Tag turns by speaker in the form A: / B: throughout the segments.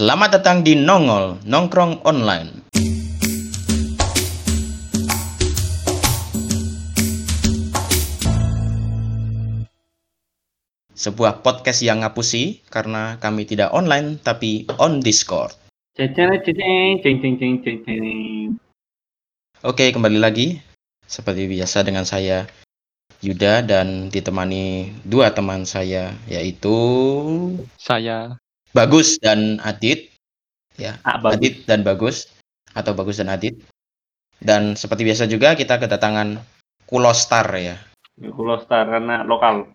A: Selamat datang di Nongol, Nongkrong Online. Sebuah podcast yang ngapusi karena kami tidak online tapi on Discord. Oke, kembali lagi seperti biasa dengan saya Yuda dan ditemani dua teman saya yaitu
B: Saya
A: Bagus dan Adit. Ya,
C: Ah, bagus.
A: Adit dan Bagus atau Bagus dan Adit. Dan seperti biasa juga kita kedatangan Kulostar ya,
C: Kulo Star karena lokal,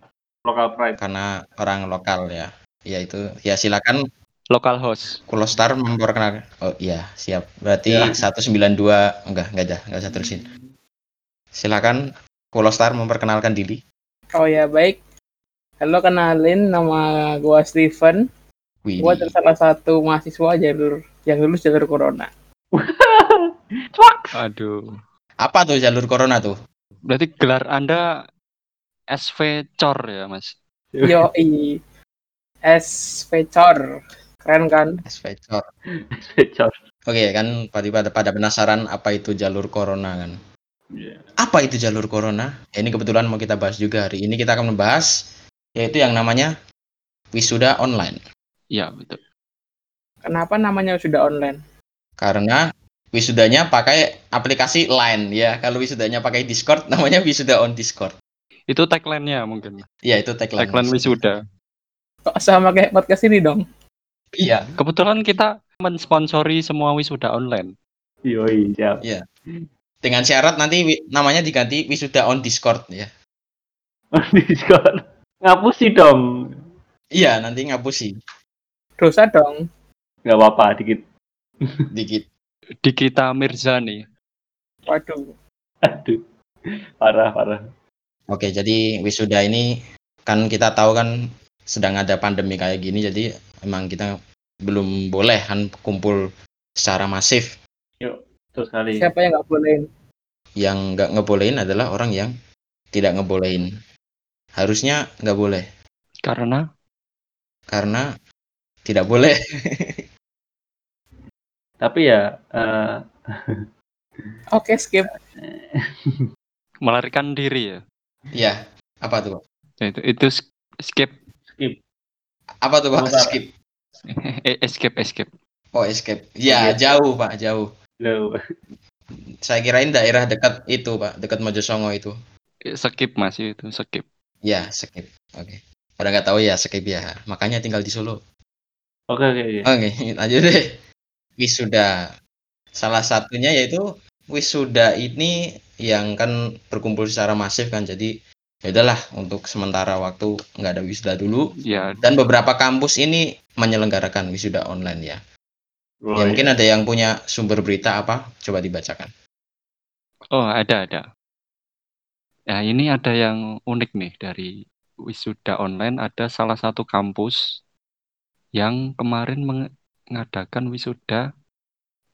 C: lokal pride.
A: karena orang lokal ya. Yaitu ya silakan
B: lokal host.
A: Kulostar memperkenalkan. Oh iya, siap. Berarti
C: Ya.
A: 192 enggak, enggak ada, enggak usah terusin. Silakan Kulostar memperkenalkan diri.
D: Oh ya baik. Halo kenalin nama gua Steven.
A: Wih.
D: Gua adalah salah satu mahasiswa jalur yang lulus jalur corona.
B: Aduh.
A: Apa tuh jalur corona tuh?
B: Berarti gelar Anda SV Cor ya, Mas?
D: Yo i Cor. Keren kan?
A: Svecor.
C: Specor.
A: Oke kan pada pada pada penasaran apa itu jalur corona kan?
C: Iya.
A: Apa itu jalur corona? Ya, ini kebetulan mau kita bahas juga hari ini kita akan membahas yaitu yang namanya wisuda online.
B: Iya, betul.
D: Kenapa namanya sudah online?
A: Karena wisudanya pakai aplikasi Line ya. Kalau wisudanya pakai Discord namanya wisuda on Discord.
B: Itu tagline-nya mungkin.
A: Ya itu tagline.
B: Tagline wisuda.
D: Kok sama kayak podcast ini dong?
A: Iya.
B: Kebetulan kita mensponsori semua wisuda online.
C: Yoi, siap.
A: Dengan syarat nanti namanya diganti wisuda on Discord ya.
C: Discord. Ngapusi dong.
A: Iya nanti ngapusi
D: Dosa dong.
C: Gak apa-apa, dikit.
A: dikit.
B: Dikita Mirzani.
D: Waduh.
C: Aduh. Parah, parah.
A: Oke jadi wisuda ini kan kita tahu kan sedang ada pandemi kayak gini jadi emang kita belum boleh kan kumpul secara masif.
C: Terus kali.
D: Siapa yang nggak bolehin?
A: Yang nggak ngebolehin adalah orang yang tidak ngebolehin. Harusnya nggak boleh
B: Karena
A: karena tidak boleh.
C: Tapi ya, eh,
D: Oke skip.
B: melarikan diri ya.
A: ya apa tuh? Pak?
B: Ya, Itu, itu sk- skip.
A: Apa tuh pak? Skip.
B: Eh, escape, escape.
A: Oh escape. Ya
C: Iya.
A: jauh pak jauh.
C: lo.
A: Saya kirain daerah dekat itu pak dekat Mojosongo itu.
B: Eh, Skip masih itu, skip.
A: Ya skip. Oke. Pada nggak tahu ya skip ya. Makanya tinggal di Solo.
C: Oke, oke, oke.
A: Oke, lanjut deh. Wisuda. Salah satunya yaitu wisuda ini yang kan berkumpul secara masif kan. Jadi ya udahlah untuk sementara waktu nggak ada wisuda dulu.
B: Ya,
A: Dan beberapa kampus ini menyelenggarakan wisuda online ya.
C: Oh,
A: Ya
C: iya.
A: mungkin ada yang punya sumber berita apa? Coba dibacakan.
B: oh ada, ada. Nah, ini ada yang unik nih dari wisuda online. Ada salah satu kampus yang kemarin mengadakan wisuda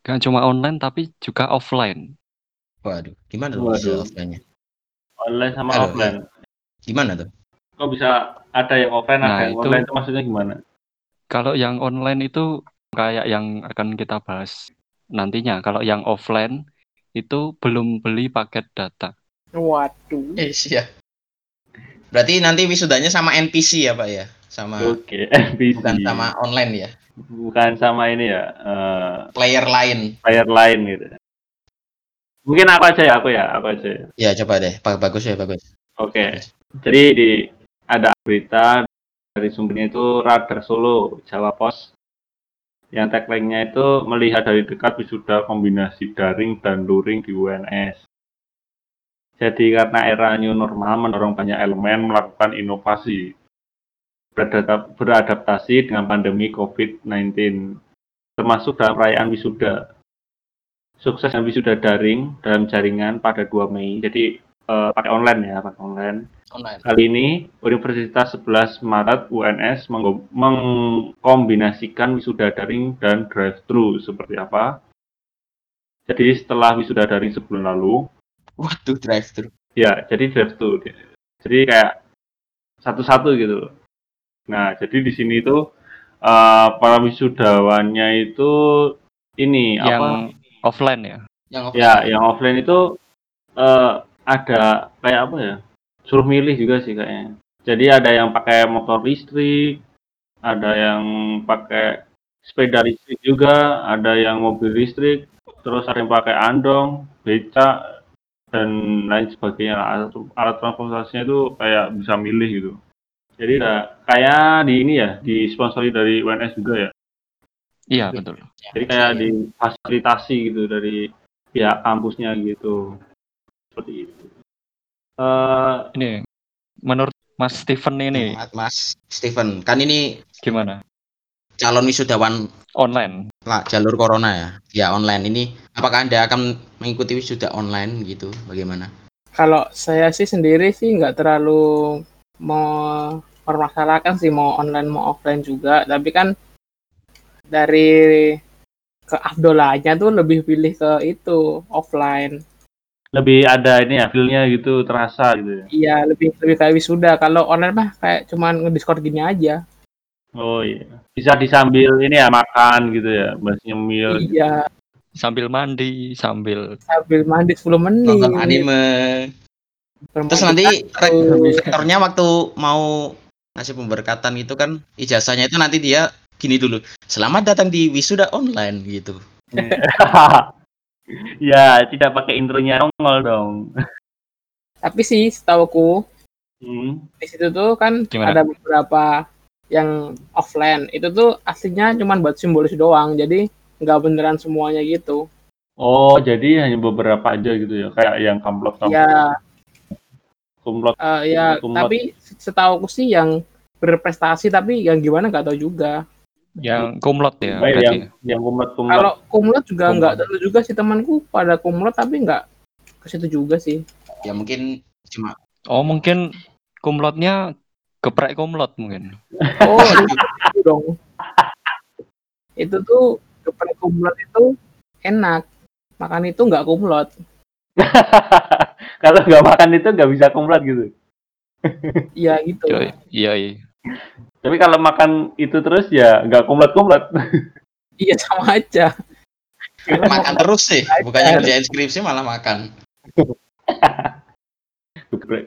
B: Gak cuma online tapi juga offline.
A: Waduh, gimana tuh
C: Waduh.
A: wisuda offline-nya?
C: Online sama
A: Halo,
C: offline.
A: Gimana tuh?
C: Kok bisa ada yang offline,
B: Nah,
C: ada yang
B: itu-
C: online itu maksudnya gimana?
B: Kalau yang online itu kayak yang akan kita bahas nantinya. Kalau yang offline itu belum beli paket data.
D: Waduh.
A: Eh, iya. Berarti nanti wisudanya sama NPC ya, Pak ya? Sama
C: NPC.
A: bukan sama online ya.
C: Bukan sama ini ya, eh,
A: Player lain.
C: player lain gitu. Mungkin aku aja ya, aku ya, aku aja. ya.
A: Ya, coba deh. Pak bagus ya, bagus.
C: Oke. Jadi di ada berita dari sumbernya itu Radar Solo, Jawa Pos. Yang tagline-nya itu melihat dari dekat wisuda kombinasi daring dan luring di UNS. Jadi karena era new normal mendorong banyak elemen melakukan inovasi beradaptasi dengan pandemi COVID-19 termasuk dalam perayaan wisuda. Sukses dan wisuda daring dalam jaringan pada 2 Mei. Jadi eh, pakai online ya, pakai online.
A: Online.
C: Kali ini Universitas 11 Maret UNS mengkombinasikan wisuda daring dan drive-thru seperti apa? Jadi setelah wisuda daring sebelum lalu,
A: Waduh, drive thru.
C: ya jadi drive-thru. Jadi kayak satu-satu gitu. Nah, jadi di sini itu eh, para wisudawannya itu ini
B: yang
C: apa?
B: offline ya.
A: Yang
C: Ya, yang offline itu eh, ada kayak apa ya? Suruh milih juga sih kayaknya. Jadi ada yang pakai motor listrik, ada yang pakai sepeda listrik juga, ada yang mobil listrik, terus ada yang pakai andong, beca dan lain sebagainya. Alat, alat transportasinya itu kayak bisa milih gitu. Jadi ya, kayak di ini ya, disponsori dari UNS juga ya.
B: Iya betul.
C: Jadi kayak difasilitasi gitu dari pihak kampusnya gitu. Seperti itu. Eh
B: Ini menurut Mas Steven ini
A: Mas- Mas Steven, kan ini
B: gimana?
A: calon wisudawan
B: Online.
A: lah jalur corona ya. Ya online ini apakah Anda akan mengikuti wisuda online gitu? Bagaimana?
D: Kalau saya sih sendiri sih nggak terlalu mau permasalahkan sih mau online mau offline juga, tapi kan dari keafdolannya tuh lebih pilih ke itu offline.
C: lebih ada ini ya feel-nya gitu terasa gitu ya.
D: Iya lebih lebih kayak wisuda. Kalau online mah kayak cuman ngediscord gini aja.
C: Oh iya. Bisa disambil ini ya makan gitu ya, bahas nyemil. gitu.
D: Iya
B: Sambil mandi, sambil
D: sambil mandi 10 menit.
A: Nonton anime. Terus nanti rektornya waktu mau ngasih pemberkatan itu kan ijazahnya itu nanti dia gini dulu. Selamat datang di wisuda online gitu.
C: ya, tidak pakai intronya nongol dong.
D: Tapi sih setauku
C: Hmm.
D: di situ tuh kan
B: Gimana?
D: ada beberapa yang offline itu tuh aslinya cuman buat simbolis doang jadi nggak beneran semuanya gitu
C: Oh, jadi hanya beberapa aja gitu ya, kayak yang kamplok kamplok.
D: ya
C: Kumlot.
D: eh, ya
C: Kumlot.
D: tapi setauku sih yang berprestasi tapi yang gimana nggak tahu juga
B: yang kumlot ya
C: Eh, yang yang kumlot kumlot.
D: kalau kumlot juga nggak tahu juga sih temanku pada kumlot tapi nggak ke situ juga sih
A: Ya mungkin cuma
B: Oh mungkin kumlotnya geprek kumlot mungkin.
D: oh itu dong itu tuh geprek kumlot itu enak makan itu nggak kumlot
C: Kalau nggak makan itu nggak bisa kumlot gitu.
D: iya gitu
B: Iya iya. iya.
C: Tapi kalau makan itu terus ya nggak kumlot kumlot.
D: iya sama aja
A: makan terus sih, bukannya kerjain skripsi malah makan.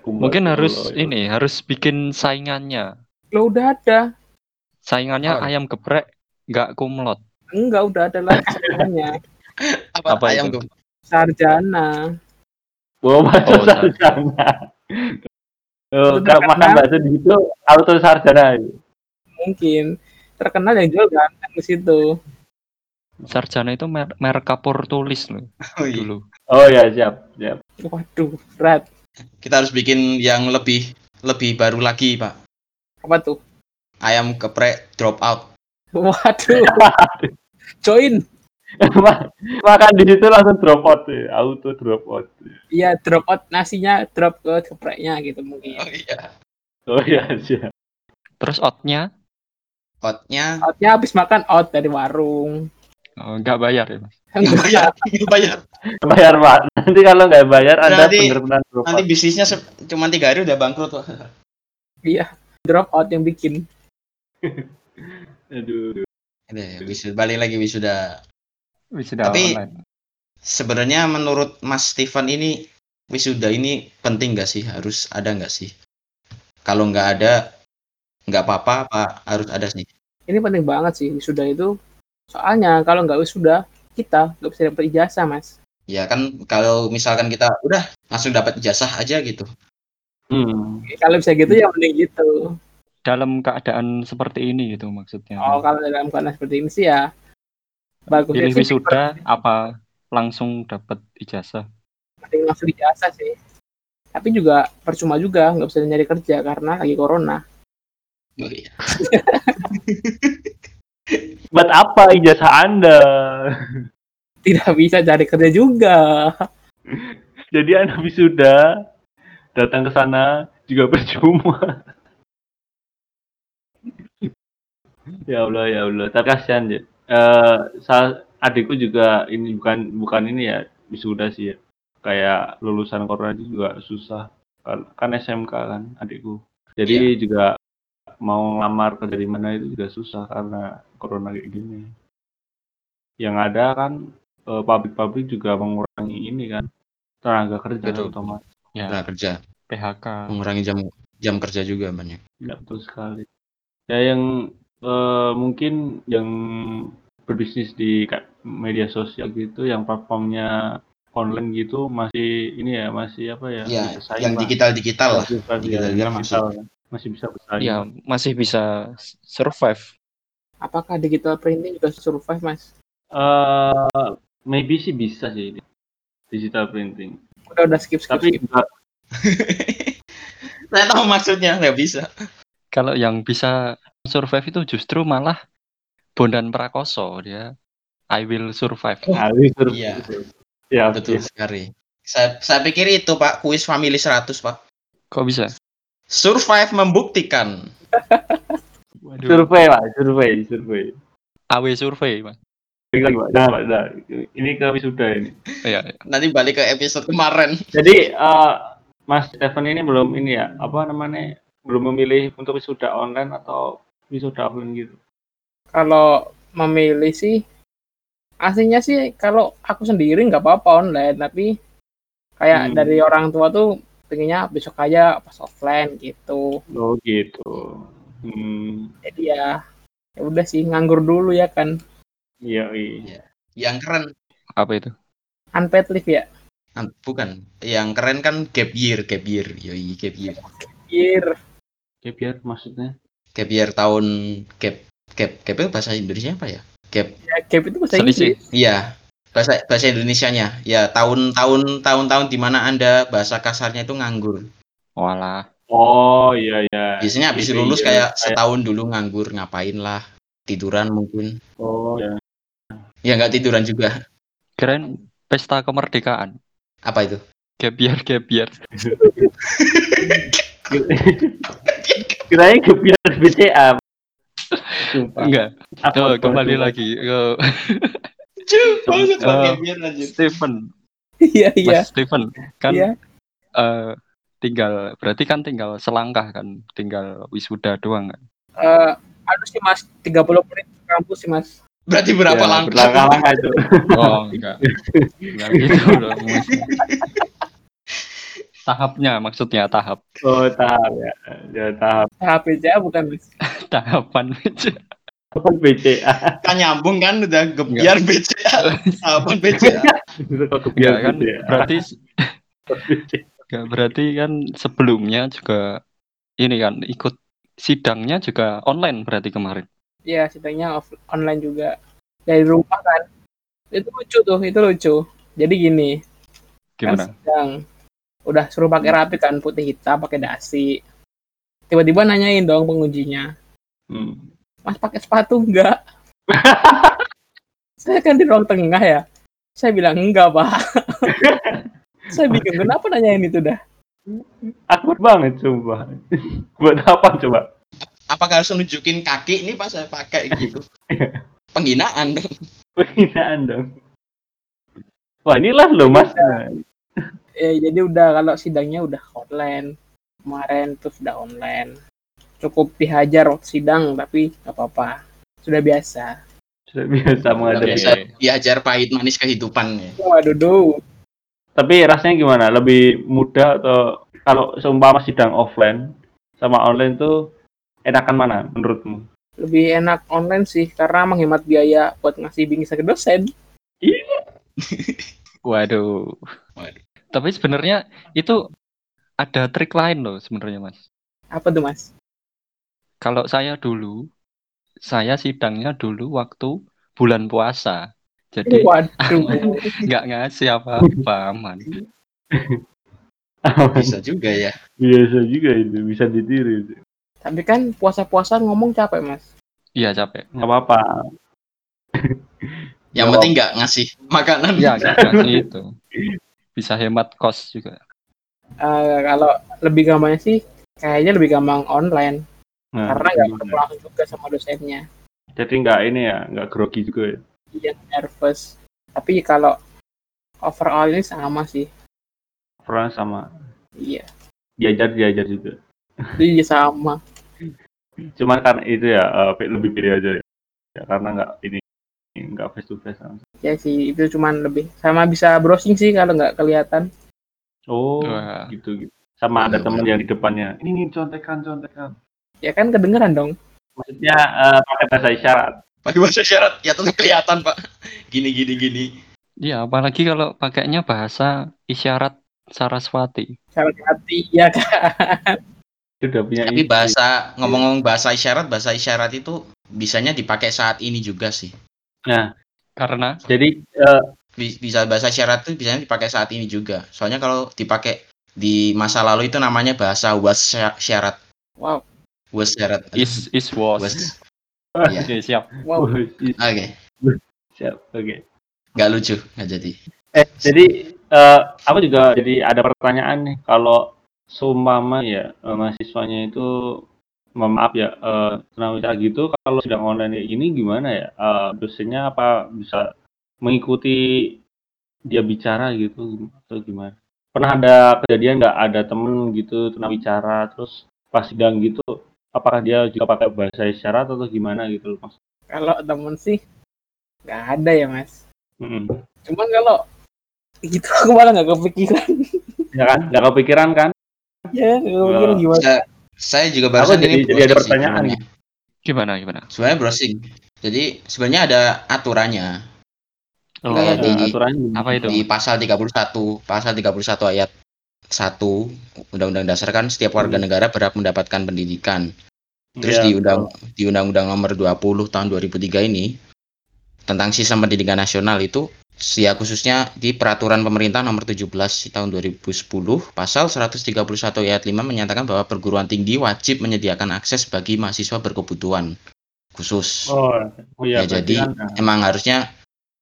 B: Mungkin harus
C: Oh,
B: ini harus bikin saingannya.
D: lo udah ada
B: Saingannya
A: Oh.
B: ayam geprek nggak kumlot.
D: enggak udah ada lagi semuanya
A: Apa,
B: Apa
A: ayam
B: itu?
D: sarjana
B: Oh,
C: bakso
B: sarjana.
C: sarjana. Oh, kalau makan bakso di situ auto sarjana.
D: mungkin terkenal yang jual kan di situ
B: Sarjana itu mer merek kapur tulis loh
A: Oh, iya.
B: dulu.
C: Oh ya siap siap.
D: waduh berat
A: Kita harus bikin yang lebih lebih baru lagi, Pak.
D: apa tuh
A: Ayam geprek drop out.
D: waduh join
C: makan di situ langsung drop out ya. auto drop out.
D: iya drop out nasinya drop ke gepreknya gitu mungkin
A: Oh iya.
C: Oh ya siap.
B: Terus outnya
A: Outnya
D: outnya habis makan out dari warung
B: oh, nggak bayar ya mas.
A: nggak bayar, nggak bayar.
C: Bayar pak. Nanti kalau nggak bayar anda
A: Nanti-
C: benar-benar drop
A: Nanti
C: out.
A: bisnisnya se- cuma tiga hari udah bangkrut, Pak.
D: iya drop out yang bikin
C: Aduh.
A: Ya, wisuda balik lagi wisuda.
B: Wisuda
A: Tapi-
B: online.
A: Sebenarnya menurut Mas Stefan ini wisuda ini penting nggak sih? Harus ada nggak sih? Kalau nggak ada, nggak apa-apa, apa harus ada sih?
D: ini penting banget sih wisuda itu soalnya kalau nggak wisuda kita nggak bisa dapat ijazah mas
A: Ya kan kalau misalkan kita udah langsung dapat ijazah aja gitu.
C: Hmm.
D: kalau bisa gitu ya mending gitu
B: Dalam keadaan seperti ini gitu maksudnya.
D: oh kalau dalam keadaan seperti ini sih ya bagusnya
B: Pilih wisuda apa langsung dapat ijazah?
D: mending langsung ijazah sih tapi juga percuma juga nggak bisa nyari kerja karena lagi corona
A: Oh, iya.
C: Buat apa ijazah anda?
D: tidak bisa cari kerja juga
C: Jadi anda wisuda datang ke sana juga percuma. ya Allah ya Allah, tapi kasihan ya. Eh, sa- adikku juga ini bukan bukan ini ya wisuda sih ya. Kayak lulusan corona juga susah. Kan- Kan SMK kan adikku. Jadi juga mau ngelamar kerja di mana itu juga susah karena corona kayak gini. Yang ada kan eh, pabrik-pabrik juga mengurangi ini kan tenaga kerja
A: Betul.
C: otomatis.
B: Ya,
A: Nah, kerja
B: PHK.
A: mengurangi jam jam kerja juga banyak.
C: Ya betul sekali. Ya yang eh, mungkin yang berbisnis di media sosial gitu, yang platformnya online gitu masih ini ya masih apa ya?
A: Ya, yang
C: lah.
A: digital-digital lah.
C: Masih bisa-
A: Digital-digital
C: masih
A: masih.
C: bisa- masih bisa bersaing.
B: Ya, masih bisa survive.
D: Apakah digital printing juga survive, Mas?
C: Eh, maybe sih bisa sih digital printing.
D: Udah udah skip skip.
C: Tapi
D: skip.
A: Saya tahu maksudnya, nggak bisa.
B: Kalau yang bisa survive itu justru malah Bondan Prakoso dia I will survive.
C: ahli sur-
A: Iya.
C: Ya,
A: Betul
C: betul.
A: sekali. Saya, saya pikir itu Pak, kuis family 100 Pak.
B: Kok bisa?
A: Survive membuktikan.
B: Waduh.
C: Survei lah, survei, survei.
B: AW survei, Mas.
C: Balik lagi, Pak. Nah, Pak, nah. Ini ke wisuda ini.
B: Iya,
A: Nanti balik ke episode kemarin.
C: Jadi eh, Mas Stephen ini belum ini ya, apa namanya? Belum memilih untuk wisuda online atau offline gitu.
D: Kalau memilih sih aslinya sih kalau aku sendiri nggak apa-apa online tapi kayak
C: Hmm.
D: dari orang tua tuh pengennya besok aja pas offline gitu
C: Oh gitu. Hmm,
D: jadi ya ya udah sih nganggur dulu ya kan
C: iya, iya.
A: Yang keren,
B: apa itu?
D: unpaid leave ya
A: ah, bukan. Yang keren kan gap year, gap year. Yoi, gap year.
D: year
C: Oke, biar maksudnya.
A: Gap year tahun gap gap gap itu bahasa Indonesia apa ya? Gap.
D: ya gap itu bahasa
B: Selisih.
D: Inggris
A: Iya. Bahasa bahasa Indonesianya. Ya, tahun-tahun tahun-tahun di mana Anda bahasa kasarnya itu nganggur.
B: Walah.
C: Oh iya iya.
A: Biasanya habis
C: Itu
A: lulus
C: iya.
A: kayak setahun dulu nganggur ngapain lah. Tiduran mungkin.
C: Oh iya.
A: Ya nggak tiduran juga.
B: Keren pesta kemerdekaan.
A: Apa itu?
B: Gap year, gap year.
C: Kirain kebiar BCA.
B: Enggak. Oh,
C: tuh?
B: kembali lagi ke Eh,
A: anjir.
B: Stephen.
D: iya iya
B: Mas Stephen kan
D: iya
B: eh, tinggal berarti kan tinggal selangkah kan, tinggal wisuda doang kan.
D: Eh, aduh sih mas 30 menit ke kampus sih mas
A: Berarti berapa
C: Ya,
A: langkah?
C: Berlangkah-langkah itu.
B: Oh, enggak. Enggak gitu dong. Tahapnya maksudnya tahap
C: Oh tahap ya. Ya tahap.
D: HPJ bukan mas
B: tahapan aja.
C: Apa BCA?
A: Kan nyambung kan udah gebiar BCA. Apaan BCA?
B: Ya kan
C: BCA?
B: berarti enggak berarti kan sebelumnya juga ini kan ikut sidangnya juga online berarti kemarin.
D: Iya, sidangnya off online juga dari rumah kan. Itu lucu tuh, itu lucu. Jadi gini, kan
B: Gimana?
D: sidang udah suruh pakai rapi kan putih hitam pakai dasi. Tiba-tiba nanyain dong pengujinya,
C: Hmm.
D: Mas pakai sepatu enggak? Saya kan di ruang tengah ya. Saya bilang enggak, Pak. Saya bingung kenapa nanyain itu dah.
C: Akbar banget sumpah. Buat apa coba?
A: Apakah harus nunjukin kaki ini pas saya pakai gitu? Penghinaan dong.
C: Penghinaan dong. Wah inilah loh mas.
D: Eh, jadi udah kalau sidangnya udah online. Kemarin tuh sudah online. Cukup dihajar waktu sidang tapi nggak apa-apa. Sudah biasa.
C: Sudah biasa menghadapi.
A: Biasa diajar pahit manis kehidupan ya.
D: Waduh, duh.
C: Tapi rasanya gimana? Lebih mudah atau kalau seumpama sidang offline sama online tuh enakan mana menurutmu?
D: Lebih enak online sih karena menghemat biaya buat ngasih bingkisan ke dosen.
B: Waduh.
A: Waduh.
B: Tapi sebenarnya itu ada trik lain loh sebenarnya Mas.
D: Apa tuh, Mas?
B: Kalau saya dulu, saya sidangnya dulu waktu bulan puasa. Jadi
D: Waduh.
B: nggak ngasih apa-apa aman.
A: Bisa juga ya.
C: Biasa juga itu, bisa ditiru itu.
D: Tapi kan puasa-puasa ngomong capek, Mas.
B: Iya capek.
C: Nggak apa-apa.
A: Yang penting nggak ngasih makanan.
B: Iya nggak ngasih itu. Bisa hemat kos juga.
D: Eh, kalau lebih gampangnya sih kayaknya lebih gampang online
C: Nah,
D: karena nggak ketemu langsung juga sama dosennya.
C: Jadi nggak ini ya, nggak grogi juga ya.
D: Iya nervous. Tapi kalau overall ini sama sih.
C: Peran sama
D: Iya,
C: diajar diajar juga.
D: jadi sama.
C: Cuman karena itu ya eh, lebih pilih aja ya. Ya, karena nggak ini nggak face to face langsung.
D: Ya sih, itu cuman lebih sama bisa browsing sih kalau nggak kelihatan.
C: Oh,
B: Wah.
C: gitu gitu. Sama ada
A: Iya,
C: temen yang di depannya. Ini nih contekan contekan.
D: Ya kan kedengeran dong.
C: Maksudnya eh, pakai bahasa isyarat.
A: Pakai bahasa syarat ya tetap kelihatan pak. Gini gini gini.
B: Iya, apalagi kalau pakainya bahasa isyarat Saraswati.
D: Syarat hati, ya kan.
C: Itu udah punya
A: Tapi bahasa ngomong-ngomong bahasa isyarat, bahasa isyarat itu bisanya dipakai saat ini juga sih.
C: Nah,
B: Karena
C: jadi eh,
A: Bi- Bisa bahasa isyarat itu bisanya dipakai saat ini juga. Soalnya kalau dipakai di masa lalu itu namanya bahasa wasyarat.
D: Wow,
A: Wasyarat.
B: is is was.
A: Was. Iya.
B: Oke, siap.
D: wow.
A: Oke,
C: siap. Oke.
A: nggak lucu, nggak jadi.
C: Eh, jadi eh, aku juga jadi ada pertanyaan nih. Kalau seumpama ya eh, mahasiswanya itu mohon maaf ya eh tunawisata gitu kalau sidang online kayak gini gimana ya? Eh, dosennya apa bisa mengikuti dia bicara gitu atau gimana? Pernah ada kejadian nggak ada temen gitu tunawicara terus pas sidang gitu apakah dia juga pakai bahasa isyarat atau gimana gitu loh mas?
D: Kalau temen sih nggak ada ya mas.
C: Mm-mm.
D: Cuman kalau gitu aku malah nggak kepikiran.
C: Ya kan? Nggak kepikiran kan?
D: ya, nggak kepikiran
C: Wah.
D: gimana.
A: Saya, juga barusan
C: jadi-
A: ini
C: jadi ada
A: browsing sih
C: pertanyaan
A: sebenarnya.
B: Gimana gimana?
A: Sebenarnya browsing. Jadi sebenarnya ada aturannya
B: Oh,
A: Kayak
C: Ada
A: di-
C: aturannya
B: apa itu?
A: di pasal 31, pasal 31 ayat 1 Undang-Undang Dasar kan setiap warga
C: Hmm.
A: negara berhak mendapatkan pendidikan. Terus
C: Iya,
A: di undang di Undang-Undang Nomor 20 tahun 2003 ini tentang sistem pendidikan nasional itu ya khususnya di peraturan pemerintah nomor 17 tahun 2010 pasal 131 ayat 5 menyatakan bahwa perguruan tinggi wajib menyediakan akses bagi mahasiswa berkebutuhan khusus.
C: Oh, oh iya,
A: Ya, jadi
C: kan, nah,
A: emang harusnya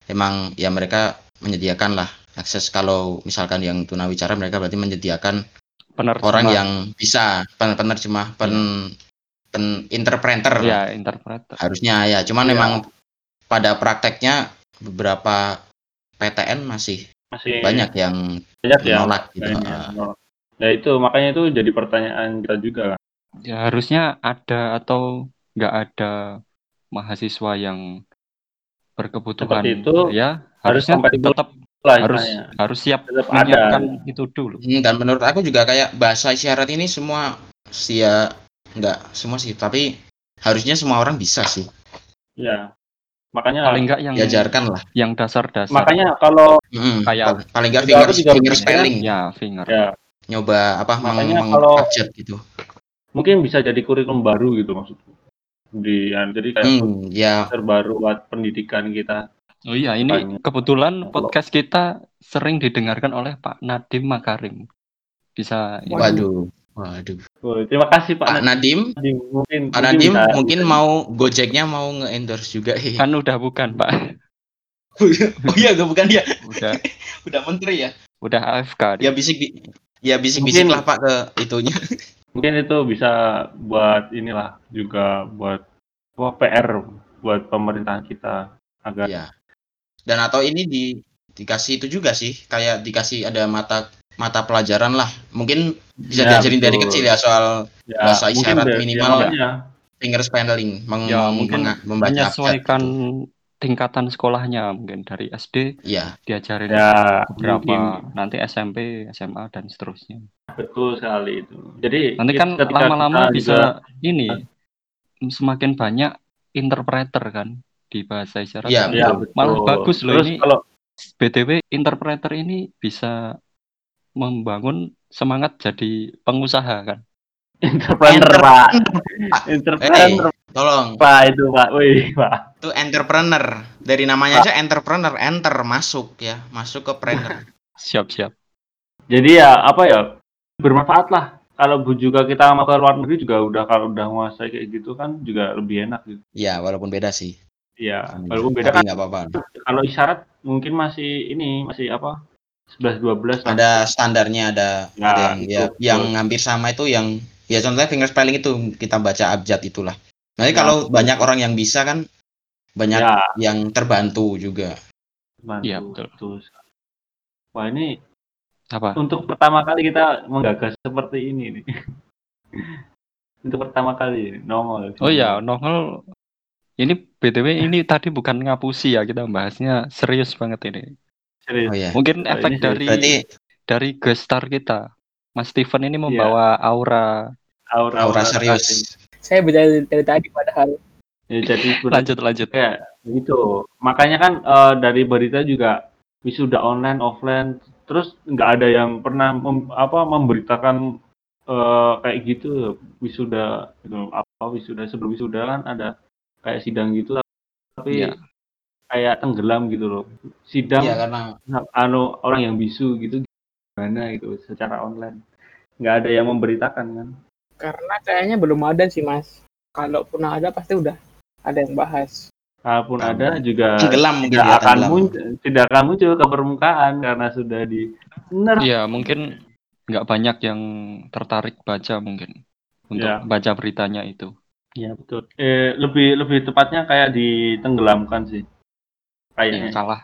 A: emang ya mereka menyediakan lah akses kalau misalkan yang tunawicara mereka berarti menyediakan
B: Penerjemah.
A: orang yang bisa pen penerjemah pen pen interpreter
B: ya interpreter.
A: harusnya ya cuman
C: Iya.
A: memang pada prakteknya beberapa PTN masih
C: masih
A: banyak yang
C: banyak ya.
A: menolak gitu. Ah,
C: menolak. Ya itu makanya itu jadi pertanyaan kita juga kan.
B: Ya harusnya ada atau nggak ada mahasiswa yang berkebutuhan
C: Seperti itu,
B: ya
C: harus
B: harusnya tetap
C: Lah,
B: harus
C: istilahnya.
B: harus siap
C: Tetap ada.
B: menyiapkan itu dulu.
A: Hmm, dan menurut aku juga kayak bahasa isyarat ini semua sih ya nggak semua sih tapi harusnya semua orang bisa sih
C: Ya. Makanya
B: Paling nggak yang
A: diajarkan lah
B: yang dasar-dasar.
C: makanya kalau
A: Mm,
B: Kayak-
A: pal- paling nggak
C: Juga
A: finger, finger spelling
B: ya finger.
C: ya
A: nyoba apa
C: Makanya
A: meng-
C: kalau-
A: gitu
C: mungkin bisa jadi kurikulum baru gitu maksudku. Di ya, jadi kayak
A: Hmm, ya
C: terbaru buat pendidikan kita.
B: Oh iya, ini
C: Makanya.
B: kebetulan podcast kita sering didengarkan oleh Pak Nadim Makarim. Bisa ini.
A: waduh waduh.
C: Oh, terima kasih Pak
A: Pak Nadim.
C: Nadim. Mungkin
A: Pak Nadim
C: bisa-
A: mungkin mau Gojeknya mau nge-endorse juga
B: kan udah bukan Pak,
A: oh iya gak bukan dia
B: udah.
A: Udah menteri ya.
B: Udah AFK. dia.
A: ya bisik ya bisik-bisik
C: Mungkin-
A: lah Pak ke itunya.
C: mungkin itu bisa buat inilah juga buat wah, PR buat pemerintahan kita agar
A: ya dan atau ini di dikasih itu juga sih kayak dikasih ada mata mata pelajaran lah mungkin bisa
C: Ya,
A: diajarin dari
C: betul.
A: kecil ya soal
C: ya,
A: bahasa isyarat
C: dari-
A: minimal
C: ya, makanya.
A: finger spelling meng,
B: Ya,
A: meng-
B: mungkin
A: membaca abjad
B: Menyesuaikan
A: gitu.
B: tingkatan sekolahnya mungkin dari SD
A: ya
B: diajarin
C: ya
B: berapa
C: mungkin.
B: nanti SMP, SMA dan seterusnya.
C: betul sekali itu jadi
B: Nanti kan lama-lama bisa
C: juga-
B: ini semakin banyak interpreter kan di bahasa isyarat.
A: Iya,
B: kan.
C: ya,
A: betul.
B: Malah bagus loh
C: Terus
B: ini.
C: kalau
B: BTW interpreter ini bisa membangun semangat jadi pengusaha kan.
C: entrepreneur pak.
A: Eh,
C: entrepreneur.
A: Tolong.
C: Pak itu pak. Wih pak.
A: Itu entrepreneur. Dari namanya aja entrepreneur. Enter masuk ya. Masuk ke preneur
B: Siap-siap.
C: jadi ya apa ya bermanfaat lah. Kalau bu- juga kita mau ke luar negeri juga udah kalau udah menguasai kayak gitu kan juga lebih enak gitu.
A: Ya walaupun beda sih.
C: Ya walaupun beda
A: tapi
C: kan
A: nggak apa-apa.
C: kalau isyarat mungkin masih ini masih apa 11 12 lah.
A: ada standarnya ada
C: Nah,
A: ada yang
C: itu,
A: ya, yang hampir sama itu yang ya contohnya finger spelling itu kita baca abjad itulah nanti
C: Ya,
A: kalau
C: betul.
A: banyak orang yang bisa kan banyak
C: ya
A: yang terbantu juga
C: bantu,
B: Iya, betul.
C: betul. wah ini
B: Apa?
C: untuk pertama kali kita menggagas seperti ini nih Itu pertama kali nongol.
B: Oh iya, nongol. Ini BTW ini tadi bukan ngapusi ya kita bahasnya serius banget ini.
C: Serius.
A: Oh ya.
B: Mungkin
C: Oh,
B: efek
C: ini
B: dari
A: Berarti
B: dari guest star kita. Mas Steven ini membawa aura.
C: Aura,
A: aura serius.
D: Saya baca dari, dari tadi padahal.
C: Ya, jadi
B: Lanjut lanjut.
C: kayak gitu. Makanya kan eh, dari berita juga wisuda online offline terus nggak ada yang pernah mem- apa memberitakan eh, kayak gitu wisuda gitu. apa wisuda sebelum wisuda kan ada kayak sidang gitu tapi
B: Iya.
C: Kayak tenggelam gitu loh sidang
A: Iya karena
C: anu orang yang bisu gitu gimana gitu secara online nggak ada yang memberitakan kan
D: Karena kayaknya belum ada sih mas. Kalaupun ada pasti udah ada yang bahas.
C: kalaupun
A: Tahu.
C: ada juga
A: tenggelam mungkin
C: tidak
A: ya
C: akan
A: tenggelam.
C: muncul tidak akan muncul ke permukaan karena sudah di nerf
B: Iya, mungkin nggak banyak yang tertarik baca mungkin untuk
C: Iya.
B: baca beritanya itu.
C: ya betul eh, lebih lebih tepatnya kayak ditenggelamkan sih kayaknya
B: kalah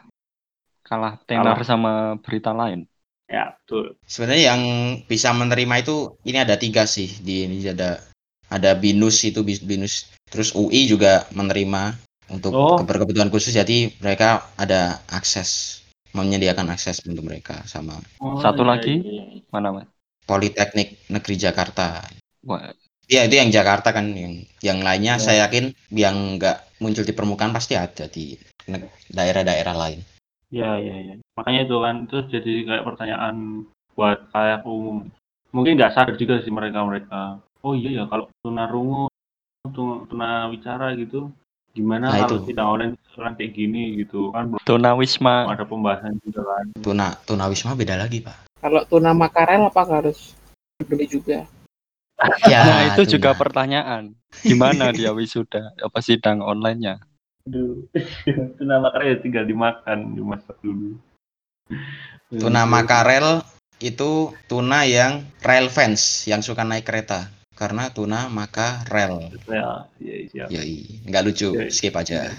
B: kalah tenar sama berita lain.
C: ya betul
A: Sebenarnya yang bisa menerima itu ini ada tiga sih di ini ada ada binus itu binus terus UI juga menerima untuk
C: Oh.
A: keberkebutuhan khusus jadi mereka ada akses menyediakan akses untuk mereka sama
C: Oh,
B: Satu
C: iya,
B: lagi?
C: iya.
B: Mana mas?
A: Politeknik Negeri Jakarta.
B: Wah,
A: Ya itu yang Jakarta kan yang yang lainnya
C: Ya.
A: saya yakin yang nggak muncul di permukaan pasti ada di daerah-daerah lain.
C: ya ya ya makanya itu kan terus jadi kayak pertanyaan buat kayak umum mungkin nggak sadar juga sih mereka mereka oh iya ya kalau tunarungu tun- tunawicara gitu gimana
A: Nah,
C: kalau
A: itu.
C: tidak online orang kayak gini gitu kan
B: tunawisma.
C: ada pembahasan juga kan
A: Tuna tunawisma beda lagi pak.
D: Kalau tuna makarel apa harus beli juga?
A: Ya
B: Nah, itu
A: tuna.
B: juga pertanyaan. Gimana dia wisuda? Apa sidang online-nya?
C: Aduh, tuna makarel ya tinggal dimakan dimasak dulu.
A: Tuna makarel itu tuna yang rail fans yang suka naik kereta. Karena tuna maka rel.
C: ya iya iya.
A: Yoi, nggak lucu,
C: Yoi.
A: skip aja.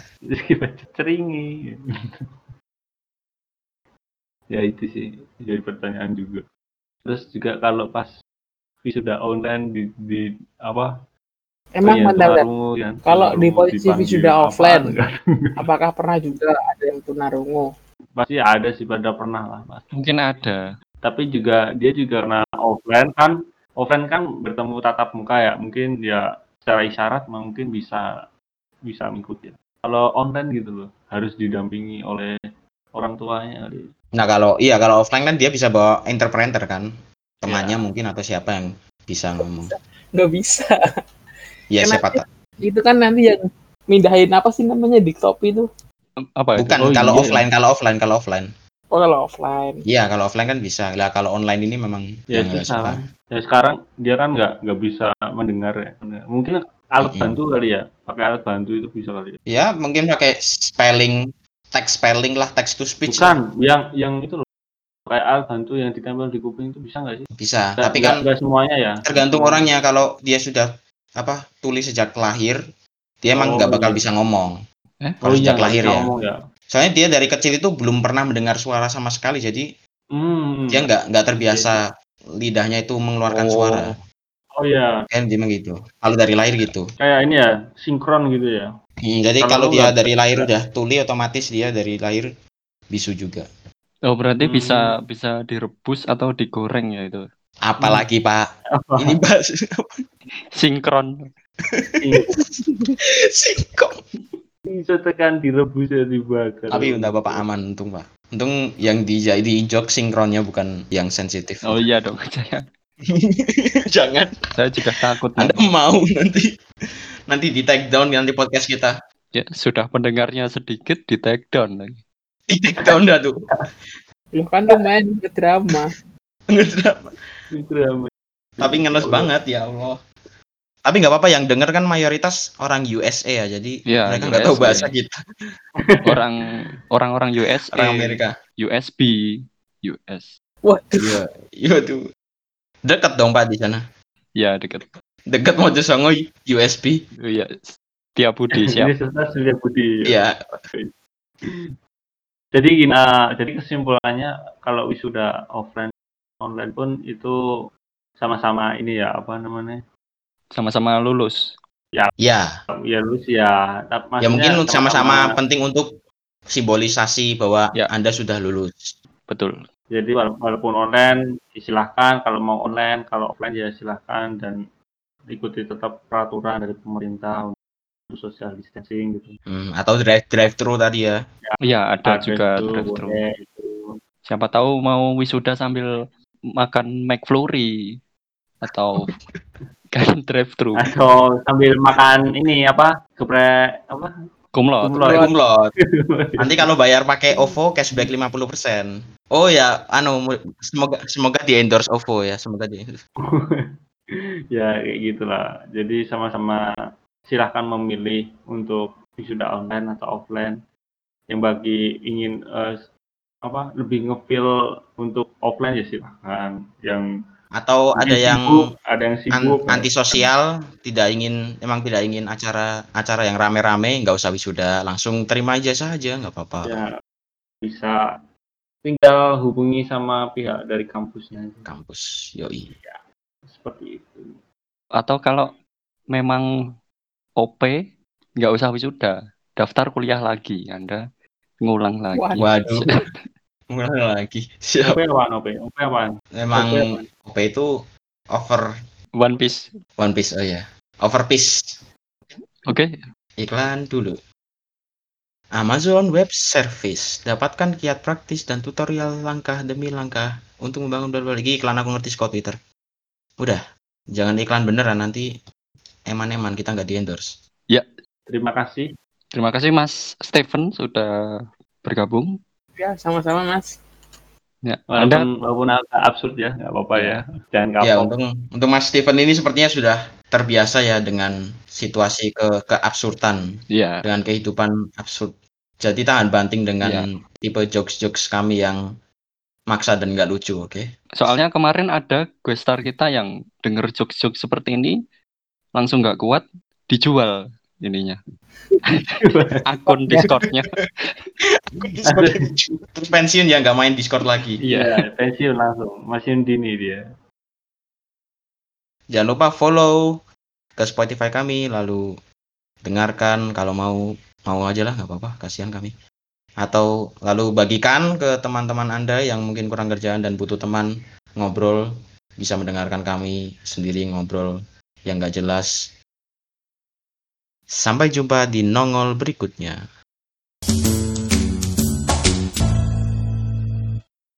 C: ceringi. Ya itu sih jadi pertanyaan juga. Terus juga kalau pas wisuda online di, di apa
D: Emang bentar.
C: tunarungu yang
D: Kalau di posisi
C: apaan,
D: offline.
C: kan?
D: apakah pernah juga ada yang tunarungu?
C: pasti ada sih pada pernah lah mas
B: Mungkin ada.
C: tapi juga dia juga karena offline kan offline kan bertemu tatap muka ya mungkin ya secara isyarat mungkin bisa bisa mengikuti kalau online gitu loh harus didampingi oleh orang tuanya.
A: Nah kalau iya kalau offline kan dia bisa bawa interpreter kan, temannya
C: Ya.
A: mungkin atau siapa yang bisa ngomong.
D: Nggak bisa.
A: Ya
D: Kenapa?
A: siapa tahu.
D: Itu kan nanti yang mindahin apa sih namanya diktopi itu?
B: Apa itu?
A: Bukan
B: Oh,
A: kalau
B: iya.
A: offline, kalau offline, kalau offline.
D: Oh kalau offline.
A: Iya kalau offline kan bisa. Lah kalau online ini memang
C: ya
A: yang
C: susah ya sekarang dia kan nggak nggak bisa mendengar ya mungkin alat
A: Mm-mm.
C: bantu kali ya pakai alat bantu itu bisa kali ya
A: Ya mungkin pakai spelling, text spelling lah, text to speech. lah.
C: bukan yang yang itu loh kayak alat bantu yang ditempel di kuping itu bisa nggak sih
A: Bisa. Tapi
C: nggak-
A: kan
C: nggak semuanya ya
A: tergantung orangnya. Kalau dia sudah apa tulis sejak lahir, dia emang
C: Oh,
A: nggak bakal
C: iya.
A: bisa ngomong.
B: Eh?
A: Kalau sejak
C: nggak
A: lahir
C: bisa
A: ya.
C: ngomong ya
A: Soalnya dia dari kecil itu belum pernah mendengar suara sama sekali, jadi
C: Hmm.
A: dia nggak nggak terbiasa lidahnya itu mengeluarkan
C: Oh.
A: suara.
C: Oh iya,
A: Kan dia gitu. Kalau dari lahir gitu.
C: kayak ini ya, sinkron gitu ya.
A: Hmm, jadi
C: Kalau
A: dia
C: nggak-
A: dari lahir udah tuli otomatis dia dari lahir bisu juga.
B: Oh, berarti
C: Hmm.
B: bisa bisa direbus atau digoreng ya itu.
A: Apalagi Pak, ini bahas
B: Sinkron.
A: singkong.
C: Bisa tekan direbus ya dibakar.
A: Tapi udah Bapak aman untung Pak. Untung yang di di jok sinkronnya bukan yang sensitif.
B: Oh iya dong, saya
A: Jangan.
B: saya juga takut.
A: Anda mau nanti nanti di take down nanti podcast kita.
B: Ya, sudah pendengarnya sedikit di take down lagi.
A: Di take down dah tuh.
D: Loh kan lumayan ke drama.
A: Ngedrama.
C: Drama.
A: Tapi ngenes banget ya Allah. Tapi nggak apa-apa yang denger kan mayoritas orang USA ya, jadi
B: Iya,
A: mereka nggak tahu
B: USA.
A: bahasa kita.
B: Orang orang-orang US
A: Orang Amerika.
B: USB US.
D: Wah,
A: Iya, iya tuh. Dekat dong Pak di sana.
B: Ya dekat.
A: Dekat mau songo USB.
B: Iya. Tiap Budi siap.
C: Universitas Budi.
A: Iya.
C: Jadi gini, ah, jadi kesimpulannya kalau wisuda offline online pun itu sama-sama ini ya apa namanya
B: sama-sama lulus.
A: Ya,
C: ya lulus ya tapi
A: ya mungkin
C: maksudnya
A: sama-sama penting untuk simbolisasi bahwa
B: Ya.
A: Anda sudah lulus.
B: Betul.
C: jadi wala- walaupun online silahkan kalau mau online kalau offline ya silahkan dan ikuti tetap peraturan dari pemerintah untuk social distancing gitu
A: Hmm, atau drive drive thru tadi ya.
B: Iya, ada
C: Ada
B: juga
C: itu,
B: drive-thru.
C: boleh, gitu.
B: Siapa tahu mau wisuda sambil makan McFlurry atau kan drive-thru.
C: atau sambil makan ini apa geprek apa
B: Kumlot.
C: Kumlot.
A: Kumlot. Nanti kalau bayar pakai OVO cashback 50%. Oh ya, anu semoga semoga di endorse OVO ya, semoga di
C: ya kayak gitulah jadi sama-sama silahkan memilih untuk wisuda online atau offline yang bagi ingin eh, apa lebih ngefeel untuk offline ya silahkan yang
A: atau ada
C: mungkin
A: yang
C: sibuk, ada yang
A: an-
C: sibuk ya.
A: antisosial, tidak ingin emang tidak ingin acara acara yang rame-rame, nggak usah wisuda, langsung terima aja saja, nggak apa-apa.
C: ya bisa tinggal hubungi sama pihak dari kampusnya
A: Kampus, yoi.
C: seperti itu
B: Atau kalau memang OP nggak usah wisuda, daftar kuliah lagi, Anda ngulang lagi.
D: Waduh.
A: Waduh. Mulai lagi. Siap.
C: OP apaan OP OP apaan
A: Memang OP itu over
B: One Piece.
A: One Piece, oh ya. Over Piece.
B: Oke,
A: Iklan dulu. Amazon Web Service. Dapatkan kiat praktis dan tutorial langkah demi langkah untuk membangun berbagai iklan aku ngerti Scott Twitter. Udah, jangan iklan beneran nanti eman-eman kita nggak di endorse.
C: terima kasih
B: terima kasih Mas Stephen sudah bergabung.
D: Ya, sama-sama Mas.
B: Ya, Anda
C: walaupun walaupun agak absurd ya nggak apa-apa ya jangan
A: Ya,
C: kapok
A: untuk untuk Mas Steven ini sepertinya sudah terbiasa ya dengan situasi ke keabsurdan,
B: ya
A: dengan kehidupan absurd. Jadi tahan banting dengan tipe jokes-jokes kami yang maksa dan nggak lucu, oke?
B: Soalnya kemarin ada gue star kita yang denger jokes-jokes seperti ini langsung nggak kuat dijual ininya akun Discordnya.
A: Terus pensiun ya nggak main Discord lagi.
B: Iya.
C: Iya, pensiun langsung masih dini dia
A: Jangan lupa follow ke Spotify kami, lalu dengarkan kalau mau mau aja lah nggak apa-apa, kasihan kami. Atau lalu bagikan ke teman-teman anda yang mungkin kurang kerjaan dan butuh teman ngobrol bisa mendengarkan kami sendiri ngobrol yang nggak jelas. Sampai jumpa di nongol berikutnya.